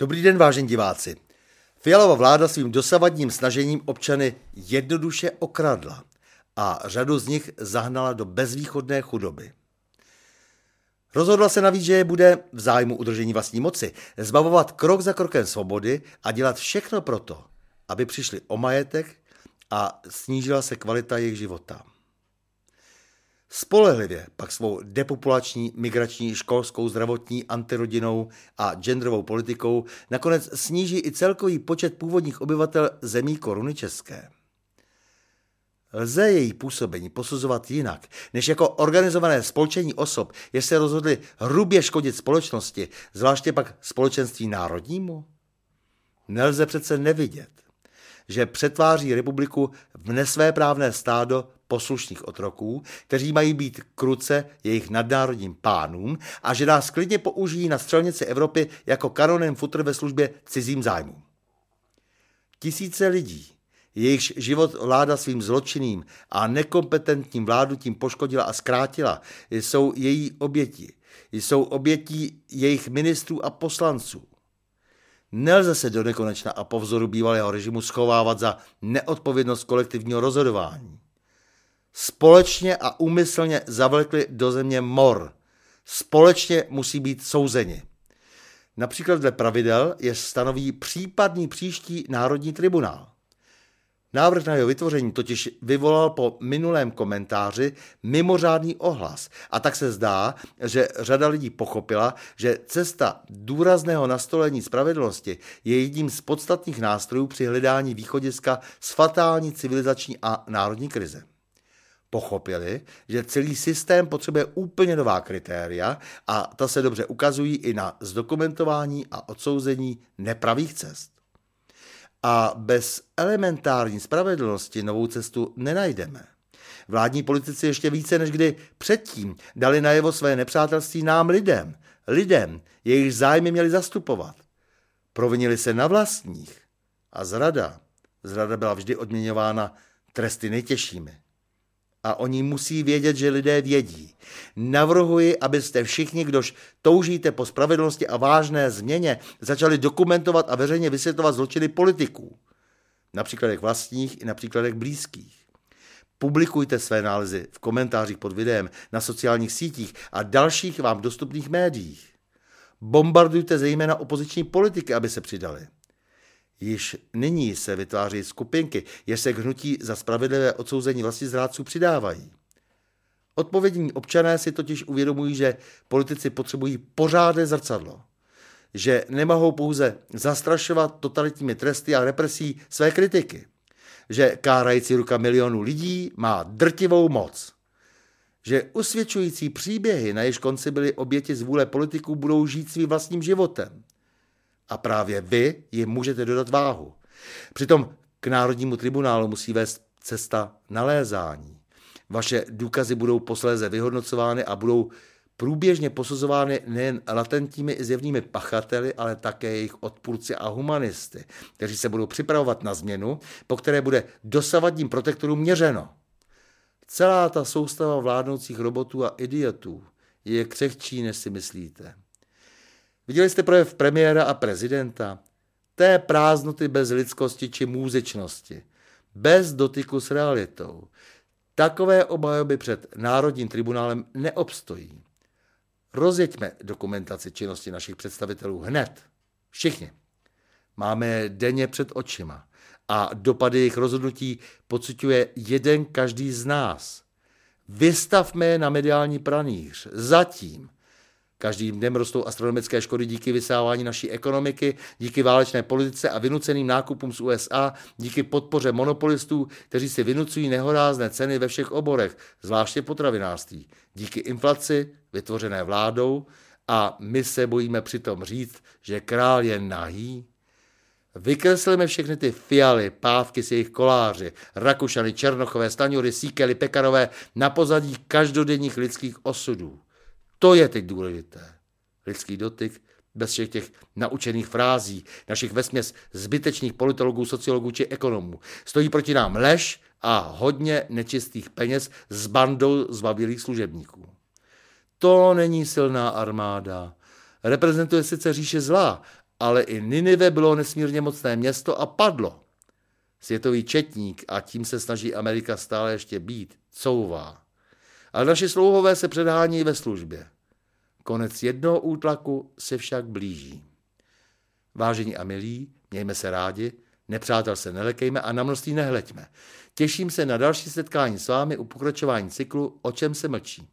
Dobrý den, vážení diváci. Fialová vláda svým dosavadním snažením občany jednoduše okradla a řadu z nich zahnala do bezvýchodné chudoby. Rozhodla se navíc, že je bude v zájmu udržení vlastní moci zbavovat krok za krokem svobody a dělat všechno proto, aby přišli o majetek a snížila se kvalita jejich života. Spolehlivě pak svou depopulační, migrační, školskou, zdravotní, antirodinou a genderovou politikou nakonec sníží i celkový počet původních obyvatel zemí koruny české. Lze její působení posuzovat jinak, než jako organizované spolčení osob, jež se rozhodli hrubě škodit společnosti, zvláště pak společenství národnímu? Nelze přece nevidět, že přetváří republiku v nesvéprávné stádo poslušných otroků, kteří mají být kruce jejich nadnárodním pánům a že nás klidně použijí na střelnici Evropy jako kanonem futr ve službě cizím zájmům. Tisíce lidí, jejichž život vláda svým zločinným a nekompetentním vládnutím poškodila a zkrátila, jsou její oběti. Jsou obětí jejich ministrů a poslanců. Nelze se do nekonečna a po vzoru bývalého režimu schovávat za neodpovědnost kolektivního rozhodování. Společně a úmyslně zavlekli do země mor. Společně musí být souzeni. Například dle pravidel je stanoví případný příští národní tribunál. Návrh na jeho vytvoření totiž vyvolal po minulém komentáři mimořádný ohlas a tak se zdá, že řada lidí pochopila, že cesta důrazného nastolení spravedlnosti je jedním z podstatných nástrojů při hledání východiska z fatální civilizační a národní krize. Pochopili, že celý systém potřebuje úplně nová kritéria a ta se dobře ukazují i na zdokumentování a odsouzení nepravých cest. A bez elementární spravedlnosti novou cestu nenajdeme. Vládní politici ještě více než kdy předtím dali najevo své nepřátelství nám lidem, lidem, jejichž zájmy měli zastupovat. Provinili se na vlastních a zrada, zrada byla vždy odměňována tresty nejtěžšími a oni musí vědět, že lidé vědí. Navrhuji, abyste všichni, kdož toužíte po spravedlnosti a vážné změně, začali dokumentovat a veřejně vysvětlovat zločiny politiků. Na příkladech vlastních i na příkladech blízkých. Publikujte své nálezy v komentářích pod videem, na sociálních sítích a dalších vám dostupných médiích. Bombardujte zejména opoziční politiky, aby se přidali. Již nyní se vytváří skupinky, jež se k hnutí za spravedlivé odsouzení vlastní zrádců přidávají. Odpovědní občané si totiž uvědomují, že politici potřebují pořádné zrcadlo. Že nemohou pouze zastrašovat totalitními tresty a represí své kritiky. Že kárající ruka milionů lidí má drtivou moc. Že usvědčující příběhy, na jež konci byly oběti z vůle politiků, budou žít svým vlastním životem a právě vy jim můžete dodat váhu. Přitom k Národnímu tribunálu musí vést cesta nalézání. Vaše důkazy budou posléze vyhodnocovány a budou průběžně posuzovány nejen latentními i zjevnými pachateli, ale také jejich odpůrci a humanisty, kteří se budou připravovat na změnu, po které bude dosavadním protektorům měřeno. Celá ta soustava vládnoucích robotů a idiotů je křehčí, než si myslíte. Viděli jste projev premiéra a prezidenta? Té prázdnoty bez lidskosti či můzečnosti. Bez dotyku s realitou. Takové obhajoby před Národním tribunálem neobstojí. Rozjeďme dokumentaci činnosti našich představitelů hned. Všichni. Máme denně před očima a dopady jejich rozhodnutí pocituje jeden každý z nás. Vystavme je na mediální pranýř. Zatím Každým dnem rostou astronomické škody díky vysávání naší ekonomiky, díky válečné politice a vynuceným nákupům z USA, díky podpoře monopolistů, kteří si vynucují nehorázné ceny ve všech oborech, zvláště potravinářství, díky inflaci vytvořené vládou a my se bojíme přitom říct, že král je nahý. Vykreslíme všechny ty fialy, pávky s jejich koláři, Rakušany, Černochové, Staňury, Síkely, Pekarové na pozadí každodenních lidských osudů. To je teď důležité. Lidský dotyk, bez všech těch naučených frází, našich vesměs zbytečných politologů, sociologů či ekonomů. Stojí proti nám lež a hodně nečistých peněz s bandou zbavilých služebníků. To není silná armáda. Reprezentuje sice říše zla, ale i Ninive bylo nesmírně mocné město a padlo. Světový četník, a tím se snaží Amerika stále ještě být, couvá. Ale naši slouhové se předhání ve službě. Konec jednoho útlaku se však blíží. Vážení a milí, mějme se rádi, nepřátel se nelekejme a na množství nehleďme. Těším se na další setkání s vámi u pokračování cyklu O čem se mlčí.